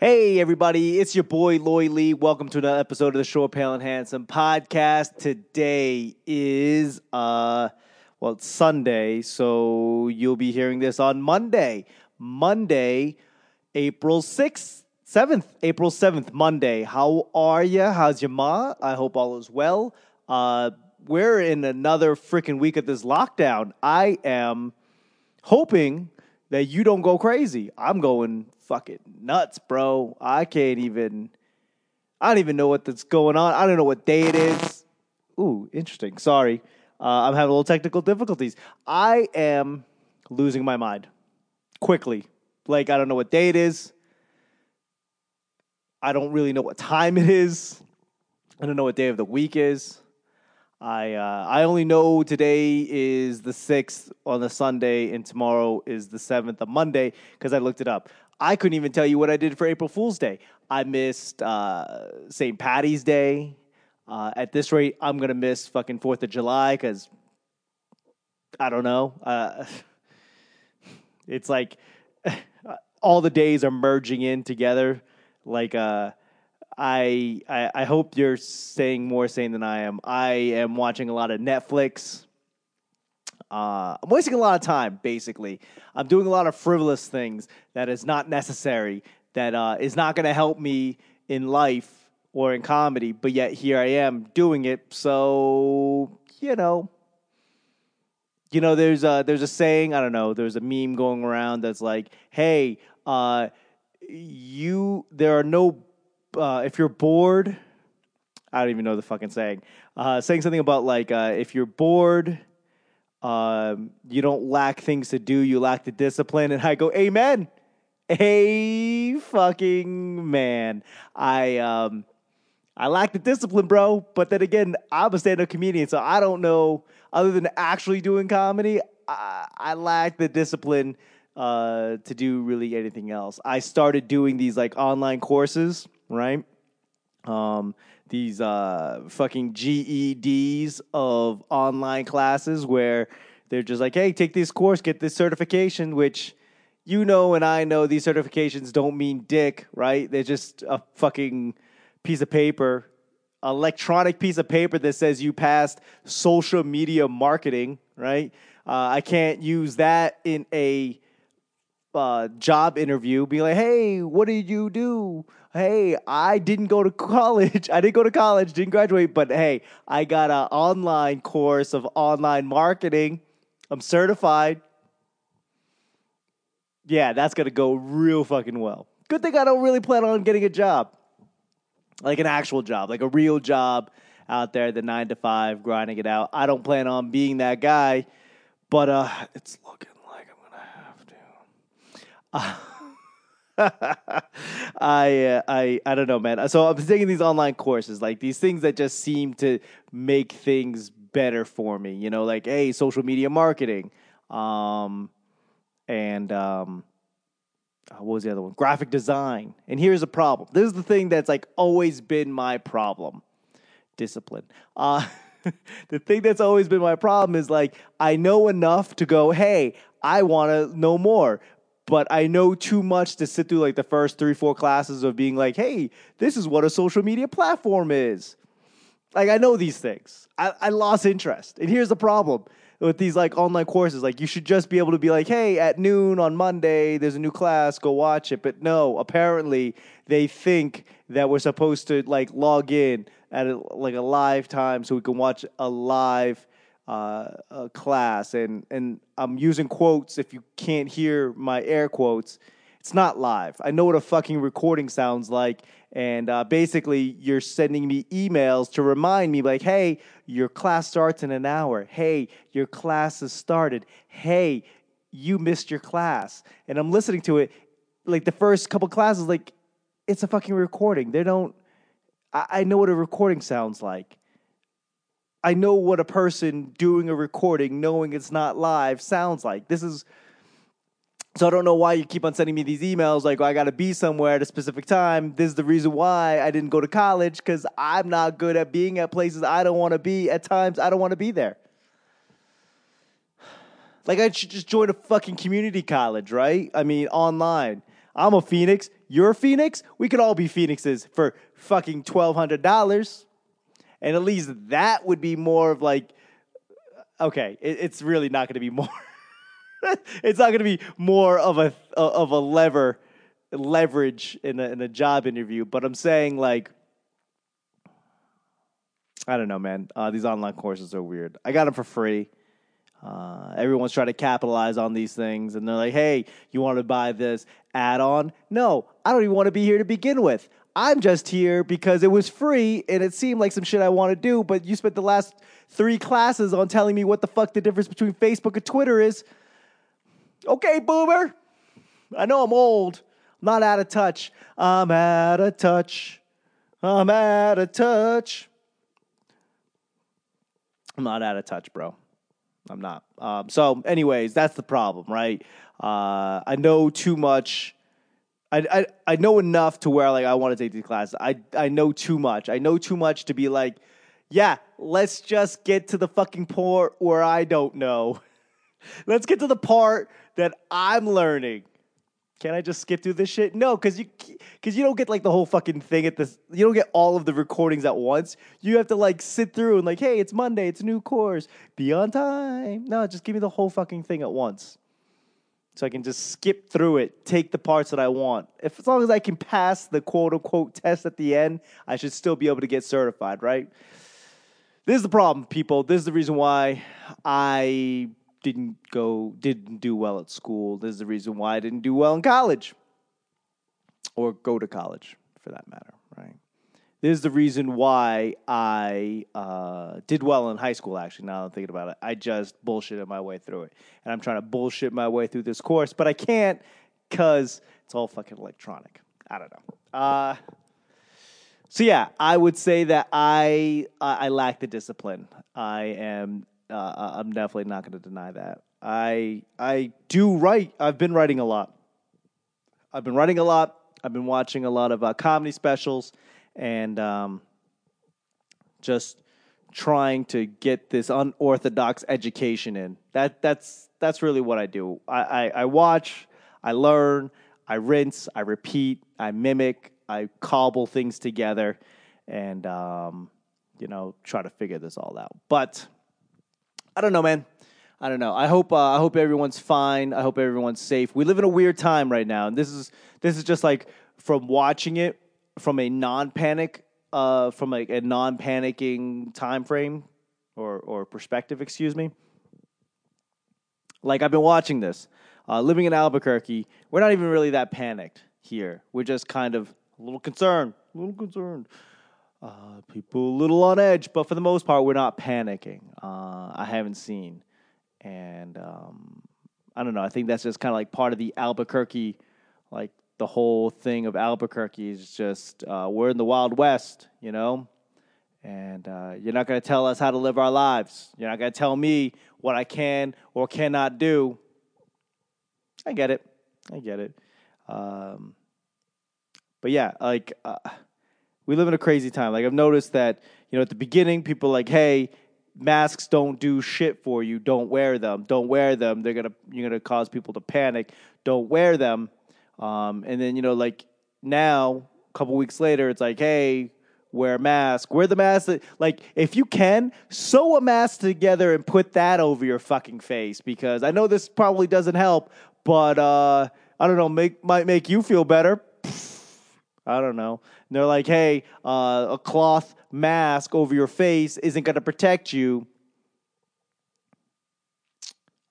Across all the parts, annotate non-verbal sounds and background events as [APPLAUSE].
Hey, everybody, it's your boy Lloyd Lee. Welcome to another episode of the Short, Pale, and Handsome podcast. Today is, uh, well, it's Sunday, so you'll be hearing this on Monday. Monday, April 6th, 7th, April 7th, Monday. How are you? How's your ma? I hope all is well. Uh, we're in another freaking week of this lockdown. I am hoping that you don't go crazy. I'm going fucking nuts, bro. I can't even. I don't even know what that's going on. I don't know what day it is. Ooh, interesting. Sorry. Uh, I'm having a little technical difficulties. I am losing my mind quickly. Like, I don't know what day it is. I don't really know what time it is. I don't know what day of the week is. I uh, I only know today is the sixth on the Sunday, and tomorrow is the seventh of Monday because I looked it up. I couldn't even tell you what I did for April Fool's Day. I missed uh, St. Patty's Day. Uh, at this rate, I'm gonna miss fucking Fourth of July because I don't know. Uh, [LAUGHS] it's like [LAUGHS] all the days are merging in together. Like uh, I, I I hope you're staying more sane than I am. I am watching a lot of Netflix. Uh, I'm wasting a lot of time, basically. I'm doing a lot of frivolous things that is not necessary, that uh, is not going to help me in life or in comedy, but yet here I am doing it. So, you know, you know, there's a, there's a saying, I don't know, there's a meme going around that's like, hey, uh, you, there are no, uh, if you're bored, I don't even know the fucking saying, uh, saying something about like, uh, if you're bored, um, you don't lack things to do, you lack the discipline. And I go, Amen. A fucking man. I um I lack the discipline, bro. But then again, I'm a stand-up comedian, so I don't know. Other than actually doing comedy, I, I lack the discipline uh, to do really anything else. I started doing these like online courses, right? Um, these uh, fucking GEDs of online classes where they're just like, hey, take this course, get this certification, which you know and I know these certifications don't mean dick, right? They're just a fucking piece of paper, electronic piece of paper that says you passed social media marketing, right? Uh, I can't use that in a uh, job interview, be like, hey, what did you do? Hey, I didn't go to [LAUGHS] college. I didn't go to college, didn't graduate, but hey, I got an online course of online marketing. I'm certified. Yeah, that's going to go real fucking well. Good thing I don't really plan on getting a job, like an actual job, like a real job out there, the nine to five, grinding it out. I don't plan on being that guy, but uh, it's looking like I'm going to have to. Uh, I uh, I I don't know, man. So I'm taking these online courses, like these things that just seem to make things better for me. You know, like hey, social media marketing, um, and um, uh, what was the other one? Graphic design. And here's the problem. This is the thing that's like always been my problem. Discipline. Uh, [LAUGHS] the thing that's always been my problem is like I know enough to go, hey, I want to know more but I know too much to sit through like the first three, four classes of being like, hey, this is what a social media platform is. Like, I know these things. I, I lost interest. And here's the problem with these like online courses like you should just be able to be like hey at noon on monday there's a new class go watch it but no apparently they think that we're supposed to like log in at a, like a live time so we can watch a live uh, class, and and I'm using quotes. If you can't hear my air quotes, it's not live. I know what a fucking recording sounds like, and uh, basically you're sending me emails to remind me, like, hey, your class starts in an hour. Hey, your class has started. Hey, you missed your class, and I'm listening to it. Like the first couple classes, like it's a fucking recording. They don't. I know what a recording sounds like. I know what a person doing a recording, knowing it's not live, sounds like. This is so I don't know why you keep on sending me these emails like, oh, I got to be somewhere at a specific time. This is the reason why I didn't go to college because I'm not good at being at places I don't want to be. At times, I don't want to be there. Like, I should just join a fucking community college, right? I mean, online. I'm a phoenix. You're a phoenix. We could all be phoenixes for fucking twelve hundred dollars, and at least that would be more of like, okay, it, it's really not going to be more. [LAUGHS] it's not going to be more of a of a lever leverage in a, in a job interview. But I'm saying like. I don't know, man. Uh, these online courses are weird. I got them for free. Uh, everyone's trying to capitalize on these things, and they're like, "Hey, you want to buy this add-on?" No, I don't even want to be here to begin with. I'm just here because it was free and it seemed like some shit I want to do. But you spent the last three classes on telling me what the fuck the difference between Facebook and Twitter is. Okay, boomer. I know I'm old. I'm not out of touch. I'm out of touch. I'm out of touch. I'm not out of touch, bro. I'm not. Um, so, anyways, that's the problem, right? Uh, I know too much. I, I I know enough to where like I want to take these classes. I I know too much. I know too much to be like, yeah, let's just get to the fucking part where I don't know. [LAUGHS] let's get to the part that I'm learning. Can I just skip through this shit? No, because you because you don't get like the whole fucking thing at this. You don't get all of the recordings at once. You have to like sit through and like, hey, it's Monday, it's a new course, be on time. No, just give me the whole fucking thing at once, so I can just skip through it, take the parts that I want. If as long as I can pass the quote unquote test at the end, I should still be able to get certified, right? This is the problem, people. This is the reason why I didn't go didn't do well at school. This is the reason why I didn't do well in college. Or go to college for that matter, right? This is the reason why I uh, did well in high school, actually, now I'm thinking about it. I just bullshitted my way through it. And I'm trying to bullshit my way through this course, but I can't because it's all fucking electronic. I don't know. Uh, so yeah, I would say that I I lack the discipline. I am uh, I'm definitely not going to deny that. I I do write. I've been writing a lot. I've been writing a lot. I've been watching a lot of uh, comedy specials, and um, just trying to get this unorthodox education in. That that's that's really what I do. I, I, I watch, I learn, I rinse, I repeat, I mimic, I cobble things together, and um, you know try to figure this all out. But I don't know, man. I don't know. I hope uh, I hope everyone's fine. I hope everyone's safe. We live in a weird time right now, and this is this is just like from watching it from a non-panic, uh, from like a non-panicking time frame or or perspective. Excuse me. Like I've been watching this, uh, living in Albuquerque. We're not even really that panicked here. We're just kind of a little concerned, a little concerned. Uh, people a little on edge, but for the most part, we're not panicking. Uh, I haven't seen, and um, I don't know. I think that's just kind of like part of the Albuquerque, like the whole thing of Albuquerque is just uh, we're in the Wild West, you know, and uh, you're not going to tell us how to live our lives. You're not going to tell me what I can or cannot do. I get it. I get it. Um, but yeah, like uh, we live in a crazy time. Like I've noticed that, you know, at the beginning, people like, hey, masks don't do shit for you. Don't wear them. Don't wear them. They're gonna you're gonna cause people to panic. Don't wear them. Um, and then you know, like now, a couple weeks later, it's like, hey, wear a mask. Wear the mask. That, like, if you can, sew a mask together and put that over your fucking face because I know this probably doesn't help, but uh, I don't know, make might make you feel better. I don't know. And they're like, hey, uh, a cloth mask over your face isn't going to protect you.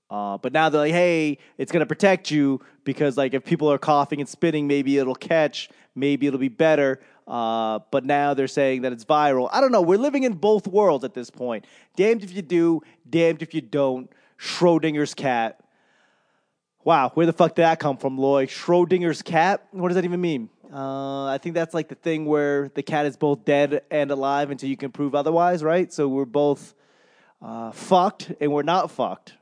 Uh, but now they're like, hey, it's going to protect you because, like, if people are coughing and spitting, maybe it'll catch, maybe it'll be better. Uh, but now they're saying that it's viral. I don't know. We're living in both worlds at this point. Damned if you do, damned if you don't. Schrodinger's cat. Wow, where the fuck did that come from, Lloyd? Schrodinger's cat? What does that even mean? Uh, I think that's like the thing where the cat is both dead and alive until you can prove otherwise, right? So we're both uh, fucked and we're not fucked.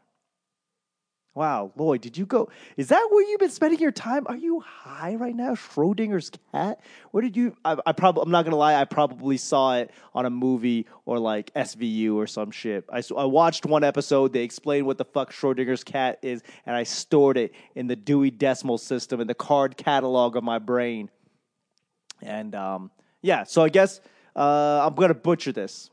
Wow, Lloyd, did you go? Is that where you've been spending your time? Are you high right now? Schrodinger's cat? Where did you? I, I probably, I'm not gonna lie, I probably saw it on a movie or like SVU or some shit. I, I watched one episode. They explained what the fuck Schrodinger's cat is, and I stored it in the Dewey Decimal System in the card catalog of my brain. And um, yeah, so I guess uh, I'm gonna butcher this.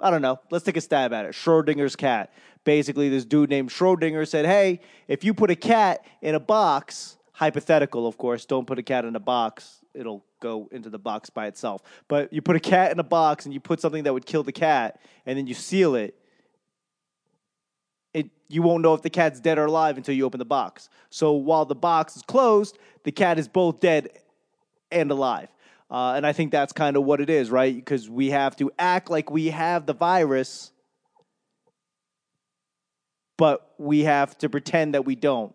I don't know. Let's take a stab at it. Schrodinger's cat. Basically, this dude named Schrodinger said, Hey, if you put a cat in a box, hypothetical, of course, don't put a cat in a box. It'll go into the box by itself. But you put a cat in a box and you put something that would kill the cat and then you seal it. It, you won't know if the cat's dead or alive until you open the box. So while the box is closed, the cat is both dead and alive. Uh, and I think that's kind of what it is, right? Because we have to act like we have the virus, but we have to pretend that we don't.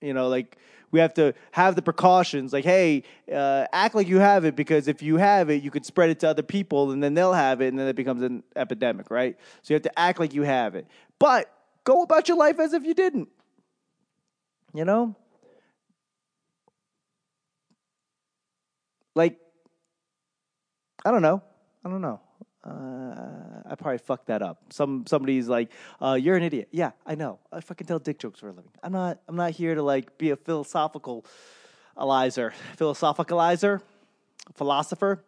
You know, like we have to have the precautions, like, hey, uh, act like you have it, because if you have it, you could spread it to other people, and then they'll have it, and then it becomes an epidemic, right? So you have to act like you have it. But go about your life as if you didn't. You know? Like, I don't know. I don't know. Uh, I probably fucked that up. Some somebody's like, uh, "You're an idiot." Yeah, I know. I fucking tell dick jokes for a living. I'm not. I'm not here to like be a philosophical alizer, philosophicalizer, philosopher.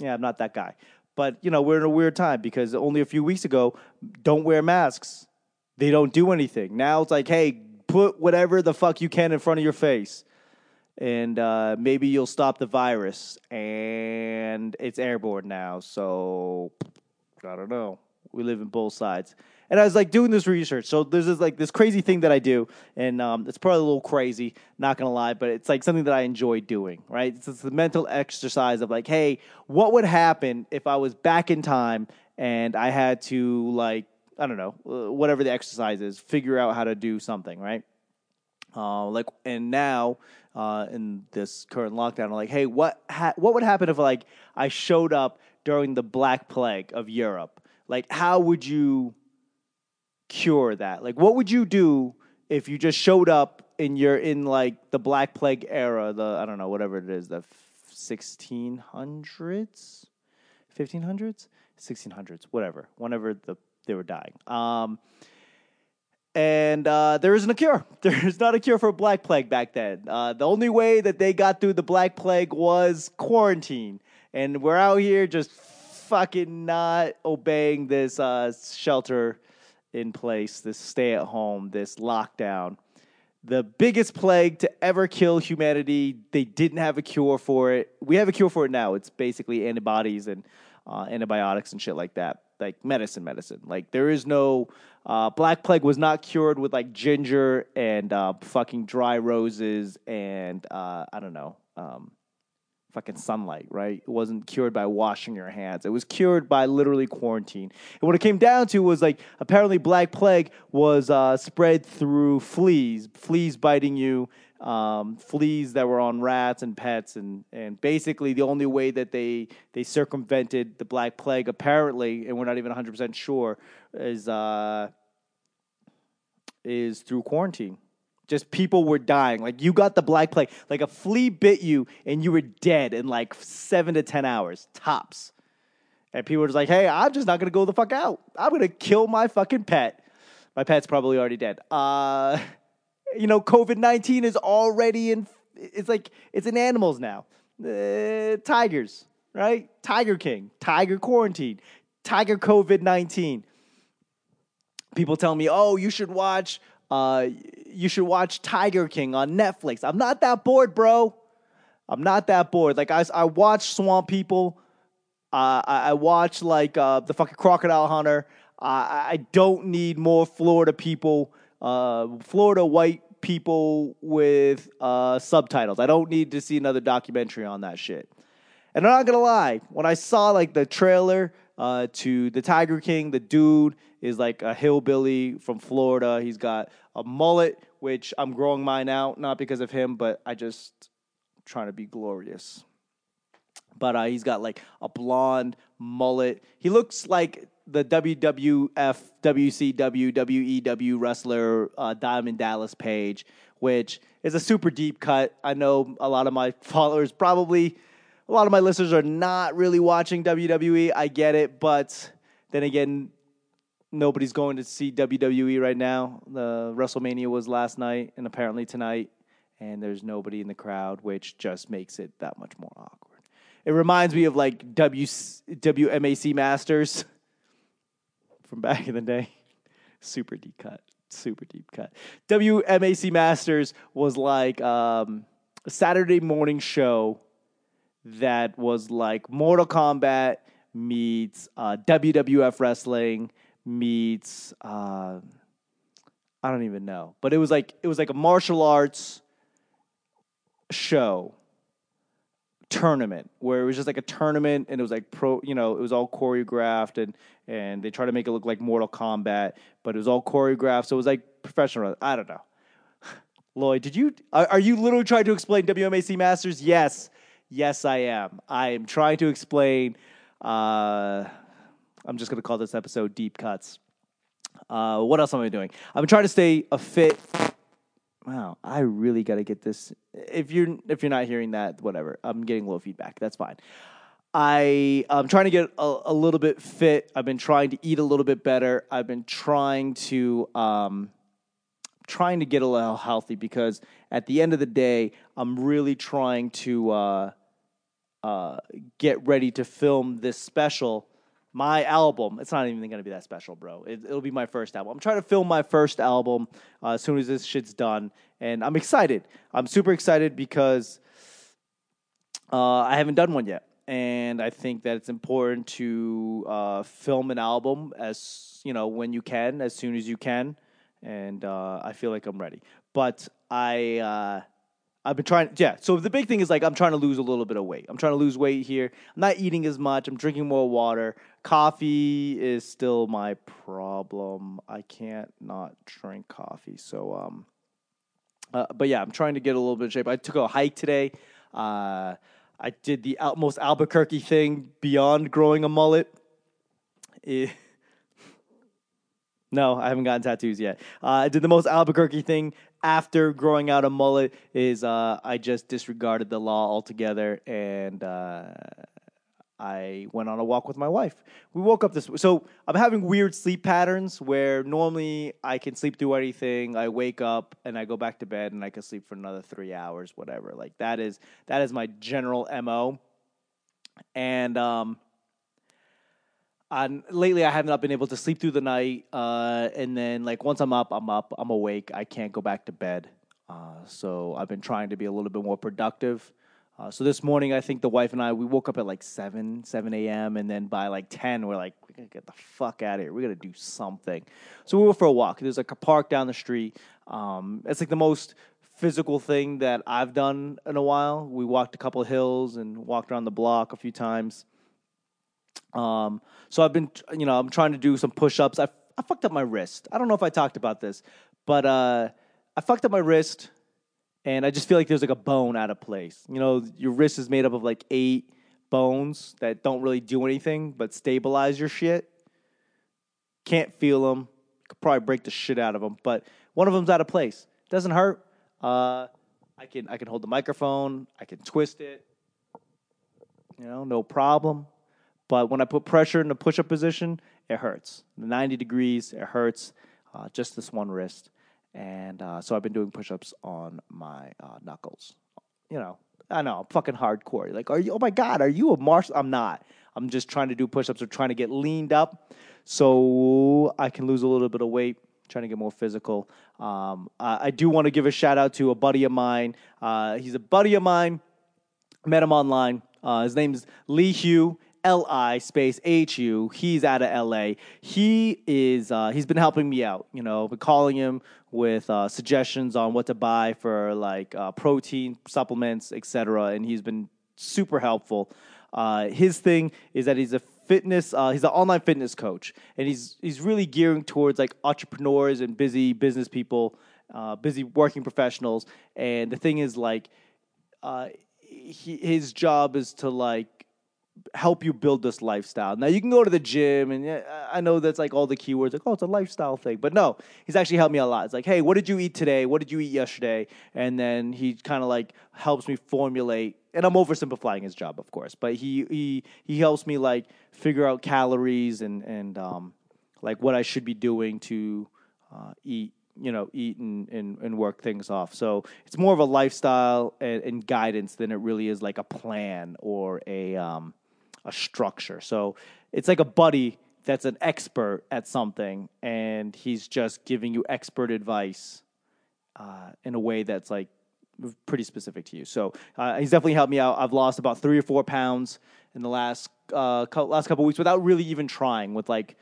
Yeah, I'm not that guy. But you know, we're in a weird time because only a few weeks ago, don't wear masks. They don't do anything. Now it's like, hey, put whatever the fuck you can in front of your face and uh, maybe you'll stop the virus. And it's airborne now, so I don't know. We live in both sides. And I was like doing this research. So there's this like this crazy thing that I do, and um, it's probably a little crazy, not gonna lie, but it's like something that I enjoy doing. Right? It's, the mental exercise of like, hey, what would happen if I was back in time and I had to like I don't know uh, whatever the exercise is, figure out how to do something, right? Uh, like, and now uh, in this current lockdown, like, hey, what ha- what would happen if like I showed up during the Black Plague of Europe? Like, how would you cure that? Like, what would you do if you just showed up in your in like the Black Plague era, the I don't know whatever it is, the sixteen hundreds, fifteen hundreds, sixteen hundreds, whatever. Whenever the they were dying. Um, and uh, there isn't a cure. [LAUGHS] There's not a cure for Black Plague back then. Uh, the only way that they got through the Black Plague was quarantine, and we're out here just fucking not obeying this uh, shelter in place, this stay at home, this lockdown. The biggest plague to ever kill humanity. They didn't have a cure for it. We have a cure for it now. It's basically antibodies and uh, antibiotics and shit like that like medicine, medicine. Like there is no uh, Black Plague was not cured with like ginger and uh, fucking dry roses and uh, I don't know, um, fucking sunlight. Right? It wasn't cured by washing your hands. It was cured by literally quarantine. And what it came down to was like apparently Black Plague was uh, spread through fleas, fleas biting you um, fleas that were on rats and pets, and and basically the only way that they they circumvented the Black Plague, apparently, and we're not even 100 percent sure, is uh, is through quarantine. Just people were dying. Like you got the Black Plague, like a flea bit you, and you were dead in like seven to ten hours tops. And people were just like, "Hey, I'm just not gonna go the fuck out. I'm gonna kill my fucking pet." My pet's probably already dead. Uh, [LAUGHS] you know, COVID 19 is already in, it's like, it's in animals now. Uh, tigers, right? Tiger King, Tiger Quarantine, Tiger COVID 19. People tell me, oh, you should watch, uh, you should watch Tiger King on Netflix. I'm not that bored, bro. I'm not that bored. Like, I, I watch Swamp People. Uh, I, I watch, like, uh, the fucking Crocodile Hunter. I don't need more Florida people uh, Florida white people with uh, subtitles. I don't need to see another documentary on that shit. And I'm not gonna lie, when I saw like the trailer uh, to the Tiger King, the dude is like a hillbilly from Florida. He's got a mullet, which I'm growing mine out, not because of him, but I just trying to be glorious. But uh, he's got like a blonde mullet. He looks like the WWF, WCW, WEW wrestler uh, Diamond Dallas Page, which is a super deep cut. I know a lot of my [LAUGHS] followers probably, a lot of my listeners are not really watching WWE. I get it, but then again, nobody's going to see WWE right now. The WrestleMania was last night and apparently tonight, and there's nobody in the crowd, which just makes it that much more awkward. It reminds me of like W WMAC Masters [LAUGHS] from back in the day. Super deep cut. Super deep cut. WMAC Masters was like um, a Saturday morning show that was like Mortal Kombat meets uh, WWF wrestling meets uh, I don't even know, but it was like it was like a martial arts show tournament where it was just like a tournament and it was like pro you know it was all choreographed and and they try to make it look like mortal kombat but it was all choreographed. So it was like professional i don't know. [SIGHS] Lloyd did you are, are you literally trying to explain wmac masters? Yes yes i am i am trying to explain uh i'm just going to call this episode deep cuts uh what else am i doing i'm trying to stay a fit wow, I really got to get this. If you're if you're not hearing that, whatever. I'm getting low feedback. That's fine. I I'm trying to get a, a, little bit fit. I've been trying to eat a little bit better. I've been trying to um, trying to get a little healthy because at the end of the day, I'm really trying to uh, uh, get ready to film this special my album. It's not even going to be that special, bro. It, will be my first album. I'm trying to film my first album uh, as soon as this shit's done, and I'm excited. I'm super excited because uh, I haven't done one yet, and I think that it's important to uh, film an album as you know when you can, as soon as you can, and uh, I feel like I'm ready. But I uh, I've been trying, yeah. So the big thing is like I'm trying to lose a little bit of weight. I'm trying to lose weight here. I'm not eating as much. I'm drinking more water. Coffee is still my problem. I can't not drink coffee. So, um, uh, but yeah, I'm trying to get a little bit of shape. I took a hike today. Uh, I did the most Albuquerque thing beyond growing a mullet. It, [LAUGHS] no, I haven't gotten tattoos yet. Uh, I did the most Albuquerque thing after growing out a mullet is uh, I just disregarded the law altogether and uh, I went on a walk with my wife. We woke up this so I'm having weird sleep patterns where normally I can sleep through anything. I wake up and I go back to bed and I can sleep for another three hours, whatever. Like that is that is my general mo. And um, and lately I have not been able to sleep through the night. Uh, and then like once I'm up, I'm up, I'm awake. I can't go back to bed. Uh, so I've been trying to be a little bit more productive. Uh, so this morning, I think the wife and I we woke up at like seven, seven a.m. and then by like ten, we're like, we gotta get the fuck out of here. We gotta do something. So we went for a walk. There's like a park down the street. Um, it's like the most physical thing that I've done in a while. We walked a couple hills and walked around the block a few times. Um, so I've been, you know, I'm trying to do some push-ups. I I fucked up my wrist. I don't know if I talked about this, but uh, I fucked up my wrist, and I just feel like there's like a bone out of place. You know, your wrist is made up of like eight bones that don't really do anything but stabilize your shit. Can't feel them. Could probably break the shit out of them, but one of them's out of place. Doesn't hurt. Uh, I can I can hold the microphone. I can twist it. You know, no problem. But when I put pressure in the push up position, it hurts. 90 degrees, it hurts. Uh, just this one wrist. And uh, so I've been doing push ups on my uh, knuckles. You know, I know, I'm fucking hardcore. Like, are you, oh my God, are you a martial? I'm not. I'm just trying to do push ups or trying to get leaned up so I can lose a little bit of weight trying to get more physical. Um, I do want to give a shout out to a buddy of mine. Uh, he's a buddy of mine. Met him online. Uh, his name is Li Hu, L I space H U. He's out of L A. He is. Uh, he's been helping me out. You know, been calling him with uh, suggestions on what to buy for like uh, protein supplements, etc. And he's been super helpful. Uh, his thing is that he's a fitness. Uh, he's an online fitness coach, and he's he's really gearing towards like entrepreneurs and busy business people, uh, busy working professionals. And the thing is like, he, his job is to like help you build this lifestyle. Now you can go to the gym, and I know that's like all the keywords, like oh, it's a lifestyle thing. But no, he's actually helped me a lot. It's like, hey, what did you eat today? What did you eat yesterday? And then he kind of like helps me formulate. And I'm oversimplifying his job, of course, but he he he helps me like figure out calories and and um like what I should be doing to uh, eat you know eat and, and, and work things off so it's more of a lifestyle and, and guidance than it really is like a plan or a um, a structure. So it's like a buddy that's an expert at something, and he's just giving you expert advice uh, in a way that's like pretty specific to you. So uh, he's definitely helped me out. I've lost about three or four pounds in the last uh, last couple weeks without really even trying. With like,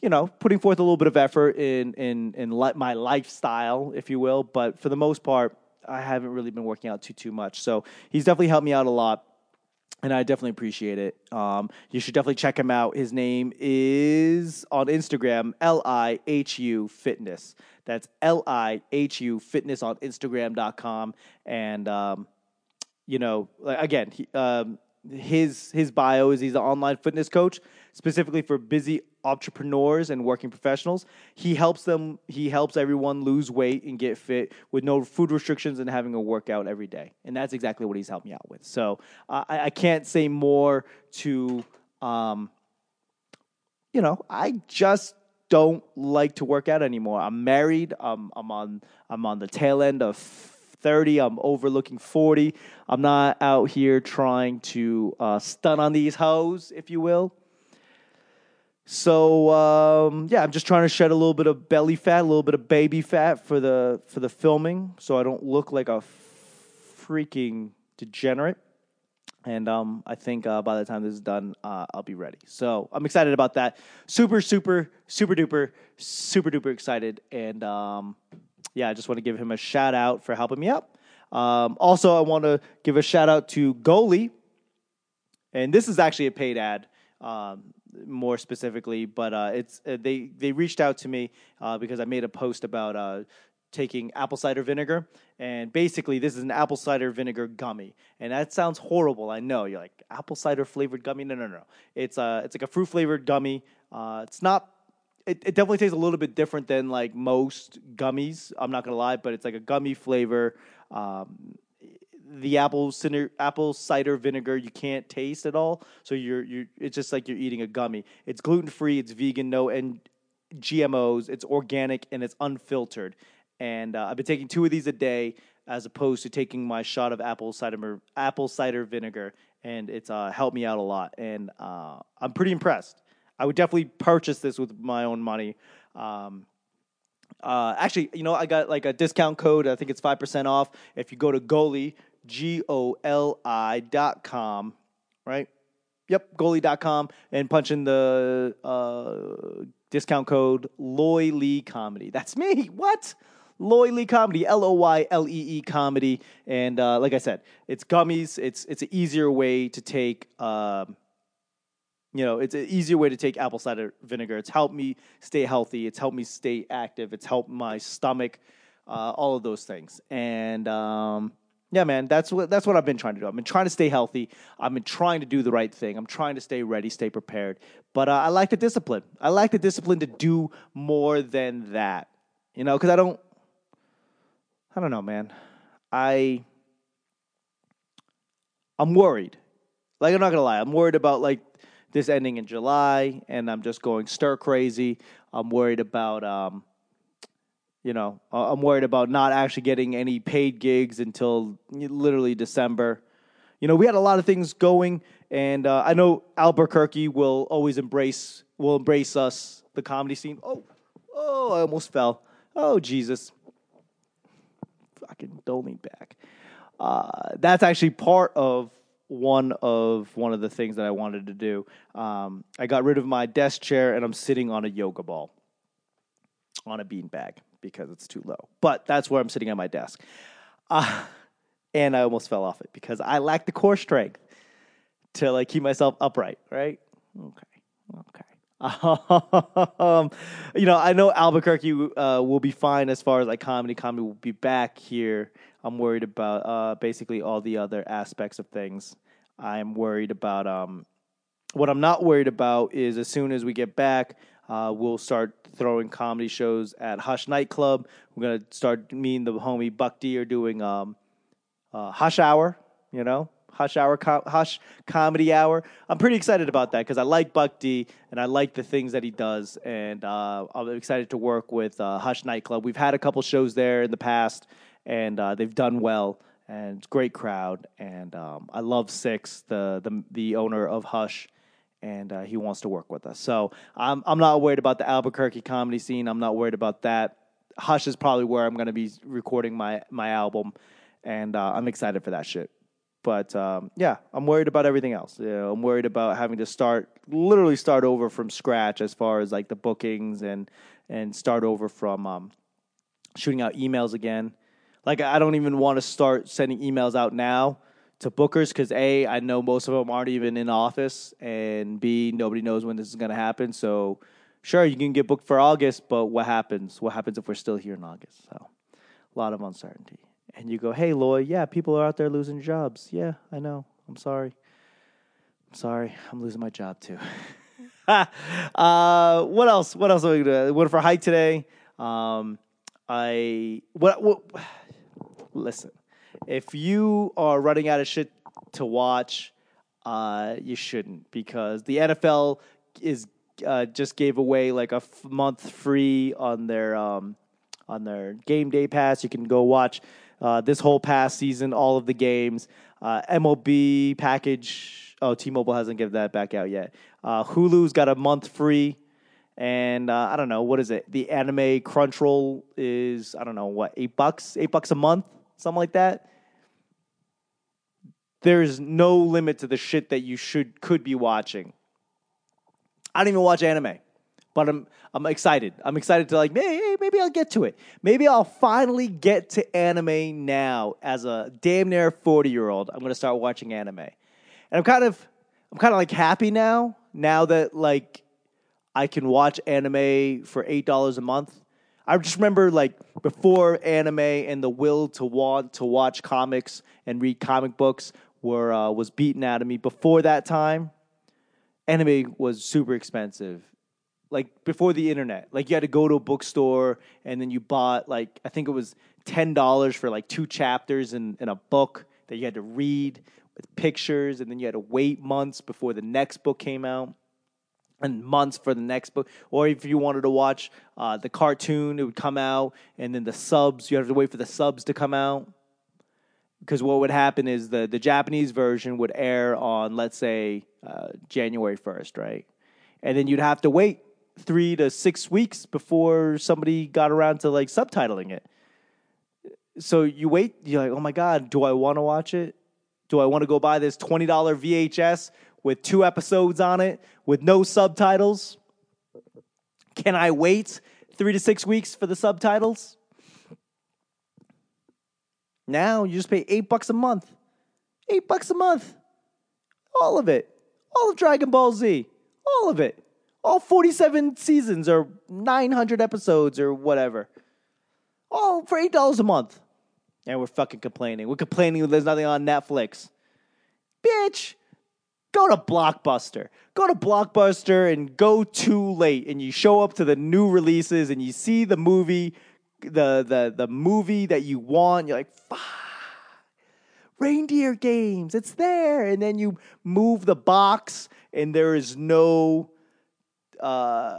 you know, putting forth a little bit of effort in in in li- my lifestyle, if you will. But for the most part, I haven't really been working out too too much. So he's definitely helped me out a lot and I definitely appreciate it. Um, you should definitely check him out. His name is on Instagram, L I H U Fitness. That's L I H U Fitness on Instagram.com. And, um, you know, again, he, um, his his bio is he's an online fitness coach specifically for busy entrepreneurs and working professionals. He helps them. He helps everyone lose weight and get fit with no food restrictions and having a workout every day. And that's exactly what he's helped me out with. So uh, I, I, can't say more to, um, you know, I just don't like to work out anymore. I'm married. Um, I'm on. I'm on the tail end of 30. I'm overlooking 40. I'm not out here trying to uh, stun on these hoes, if you will. So um, yeah, I'm just trying to shed a little bit of belly fat, a little bit of baby fat for the for the filming, so I don't look like a freaking degenerate. And um, I think uh, by the time this is done, uh, I'll be ready. So I'm excited about that. Super, super, super duper, super duper excited. And um, yeah, I just want to give him a shout out for helping me out. Um, also, I want to give a shout out to Goli. And this is actually a paid ad. Um, more specifically, but uh, it's uh, they they reached out to me uh, because I made a post about uh, taking apple cider vinegar, and basically this is an apple cider vinegar gummy, and that sounds horrible. I know you're like apple cider flavored gummy. No, no, no. It's uh it's like a fruit flavored gummy. Uh, it's not. It, it definitely tastes a little bit different than like most gummies. I'm not gonna lie, but it's like a gummy flavor. Um, the apple cider, apple cider vinegar you can't taste at all. So you're you it's just like you're eating a gummy. It's gluten free, it's vegan, no and GMOs, it's organic and it's unfiltered. And uh, I've been taking two of these a day as opposed to taking my shot of apple cider apple cider vinegar, and it's uh, helped me out a lot. And uh, I'm pretty impressed. I would definitely purchase this with my own money. Um, uh, actually, you know, I got like a discount code. I think it's five percent off if you go to Goli G O L I dot com, right? Yep, goli.com and punch in the uh, discount code Loy Lee Comedy. That's me. What? Loy Lee Comedy, L O Y L E E Comedy. And uh, like I said, it's gummies. It's it's an easier way to take. Um, you know, it's an easier way to take apple cider vinegar. It's helped me stay healthy. It's helped me stay active. It's helped my stomach, uh, all of those things. And um, yeah, man, that's what that's what I've been trying to do. I've been trying to stay healthy. I've been trying to do the right thing. I'm trying to stay ready, stay prepared. But uh, I like the discipline. I like the discipline to do more than that. You know, because I don't. I don't know, man. I. I'm worried. Like I'm not gonna lie. I'm worried about like this ending in July, and I'm just going stir crazy. I'm worried about um, you know, I'm worried about not actually getting any paid gigs until literally December. You know, we had a lot of things going, and uh, I know Albuquerque will always embrace will embrace us, the comedy scene. Oh, oh, I almost fell. Oh, Jesus. Fucking don't lean back. Uh, that's actually part of one of one of the things that I wanted to do. Um, I got rid of my desk chair and I'm sitting on a yoga ball on a beanbag because it's too low. But that's where I'm sitting at my desk. Uh, and I almost fell off it because I lack the core strength to like keep myself upright, right? Okay. Okay. [LAUGHS] um, you know, I know Albuquerque uh, will be fine as far as like comedy. Comedy will be back here. I'm worried about uh, basically all the other aspects of things. I'm worried about um, what I'm not worried about is as soon as we get back, uh, we'll start throwing comedy shows at Hush Nightclub. We're gonna start. Me and the homie Buck D are doing um, uh, Hush Hour. You know, Hush Hour, com- Hush Comedy Hour. I'm pretty excited about that because I like Buck D and I like the things that he does, and uh, I'm excited to work with uh, Hush Nightclub. We've had a couple shows there in the past, and uh, they've done well, and great crowd. And um, I love Six, the the the owner of Hush. And uh, he wants to work with us, so I'm I'm not worried about the Albuquerque comedy scene. I'm not worried about that. Hush is probably where I'm going to be recording my my album, and uh, I'm excited for that shit. But um, yeah, I'm worried about everything else. You know, I'm worried about having to start, literally start over from scratch as far as like the bookings and and start over from um, shooting out emails again. Like I don't even want to start sending emails out now to bookers because a I know most of them aren't even in office, and b nobody knows when this is going to happen. So sure, you can get booked for August, but what happens? What happens if we're still here in August? So a lot of uncertainty and you go, "Hey, Lloyd, yeah, people are out there losing jobs. Yeah, I know. I'm sorry. I'm sorry. I'm losing my job too." [LAUGHS] uh, what else? What else are we gonna do? Went for hike today. Um, I what, what? [SIGHS] Listen, if you are running out of shit to watch, uh, you shouldn't because the NFL is uh, just gave away like a f- month free on their um, on their game day pass. You can go watch uh, this whole past season, all of the games. Uh, MLB package. Oh, T-Mobile hasn't given that back out yet. Uh, Hulu's got a month free, and uh, I don't know what is it. The anime Crunchyroll is I don't know what eight bucks, eight bucks a month, something like that. There's no limit to the shit that you should could be watching. I don't even watch anime but I'm I'm excited. I'm excited to like maybe maybe I'll get to it. Maybe I'll finally get to anime now as a damn near 40 year old. I'm gonna start watching anime, and I'm kind of I'm kind of like happy now now that like I can watch anime for eight dollars a month. I just remember like before anime and the will to want to watch comics and read comic books were uh, was beaten out of me. Before that time, anime was super expensive like before the internet. Like you had to go to a bookstore and then you bought like I think it was ten dollars for like two chapters in, a book that you had to read with pictures, and then you had to wait months before the next book came out. And months for the next book, or if you wanted to watch uh, the cartoon, it would come out, and then the subs, you have to wait for the subs to come out because what would happen is the the Japanese version would air on let's say uh, January first, right? And then you'd have to wait three to six weeks before somebody got around to like subtitling it. So you wait, you're like, oh my God, do I want to watch it? Do I want to go buy this $20 VHS with two episodes on it with no subtitles? Can I wait three to six weeks for the subtitles? Now you just pay eight bucks a month. Eight bucks a month. All of it. All of Dragon Ball Z. All of it all 47 seasons or 900 episodes or whatever. All for $8 a month. And we're fucking complaining. We're complaining there's nothing on Netflix. Bitch, go to Blockbuster. Go to Blockbuster and go too late and you show up to the new releases and you see the movie the the the movie that you want. You're like, fuck. Reindeer games, it's there. And then you move the box and there is no uh,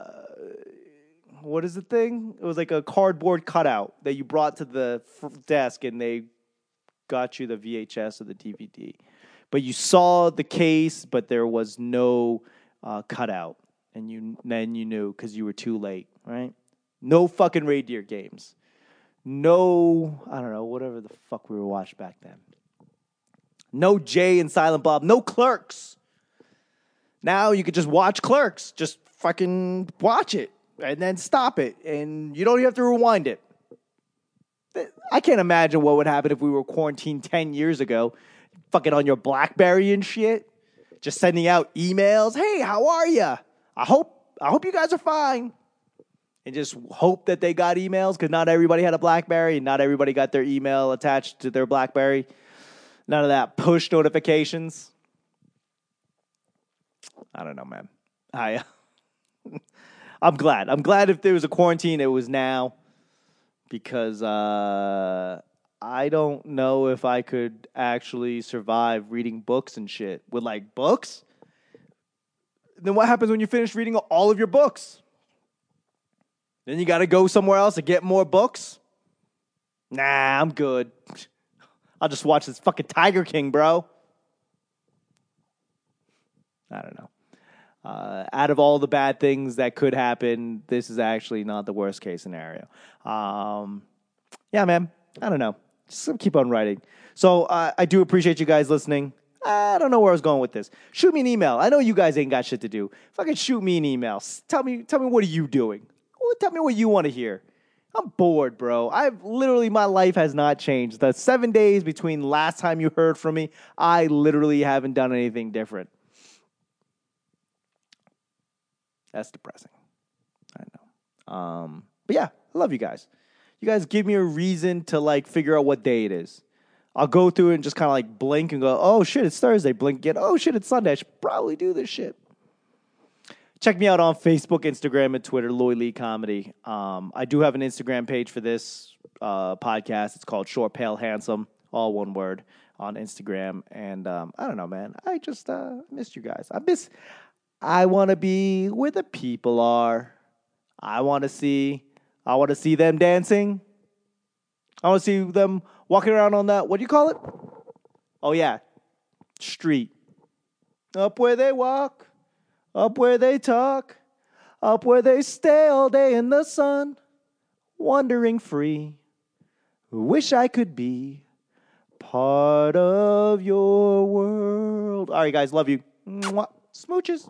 what is the thing? It was like a cardboard cutout that you brought to the desk, and they got you the VHS or the DVD. But you saw the case, but there was no uh, cutout, and you then you knew because you were too late, right? No fucking reindeer games. No, I don't know, whatever the fuck we were watching back then. No Jay and Silent Bob. No Clerks. Now you could just watch Clerks. Just fucking watch it and then stop it, and you don't even have to rewind it. I can't imagine what would happen if we were quarantined 10 years ago, fucking on your Blackberry and shit, just sending out emails. Hey, how are you? I hope I hope you guys are fine. And just hope that they got emails because not everybody had a Blackberry and not everybody got their email attached to their Blackberry. None of that push notifications. I don't know, man. I [LAUGHS] I'm glad. I'm glad if there was a quarantine, it was now because uh, I don't know if I could actually survive reading books and shit with like books. Then what happens when you finish reading all of your books? Then you got to go somewhere else to get more books? Nah, I'm good. I'll just watch this fucking Tiger King, bro. I don't know. Uh, out of all the bad things that could happen, this is actually not the worst case scenario. Um, yeah, man. I don't know. Just keep on writing. So uh, I do appreciate you guys listening. I don't know where I was going with this. Shoot me an email. I know you guys ain't got shit to do. Fucking shoot me an email. Tell me, tell me what are you doing? Tell me what you want to hear. I'm bored, bro. I've literally my life has not changed. The seven days between last time you heard from me, I literally haven't done anything different. That's depressing. I know. Um, but yeah, I love you guys. You guys give me a reason to like figure out what day it is. I'll go through and just kind of like blink and go, oh shit, it's Thursday. Blink again. Oh shit, it's Sunday. I should probably do this shit. Check me out on Facebook, Instagram, and Twitter, Lloyd Lee Comedy. Um, I do have an Instagram page for this uh, podcast. It's called Short, Pale, Handsome, all one word on Instagram. And um, I don't know, man. I just uh, missed you guys. I miss. I want to be where the people are. I want to see. I want to see them dancing. I want to see them walking around on that. What do you call it? Oh yeah, street. Up where they walk, up where they talk, up where they stay all day in the sun, wandering free. Wish I could be part of your world. All right, guys, love you. Mwah. Smooches.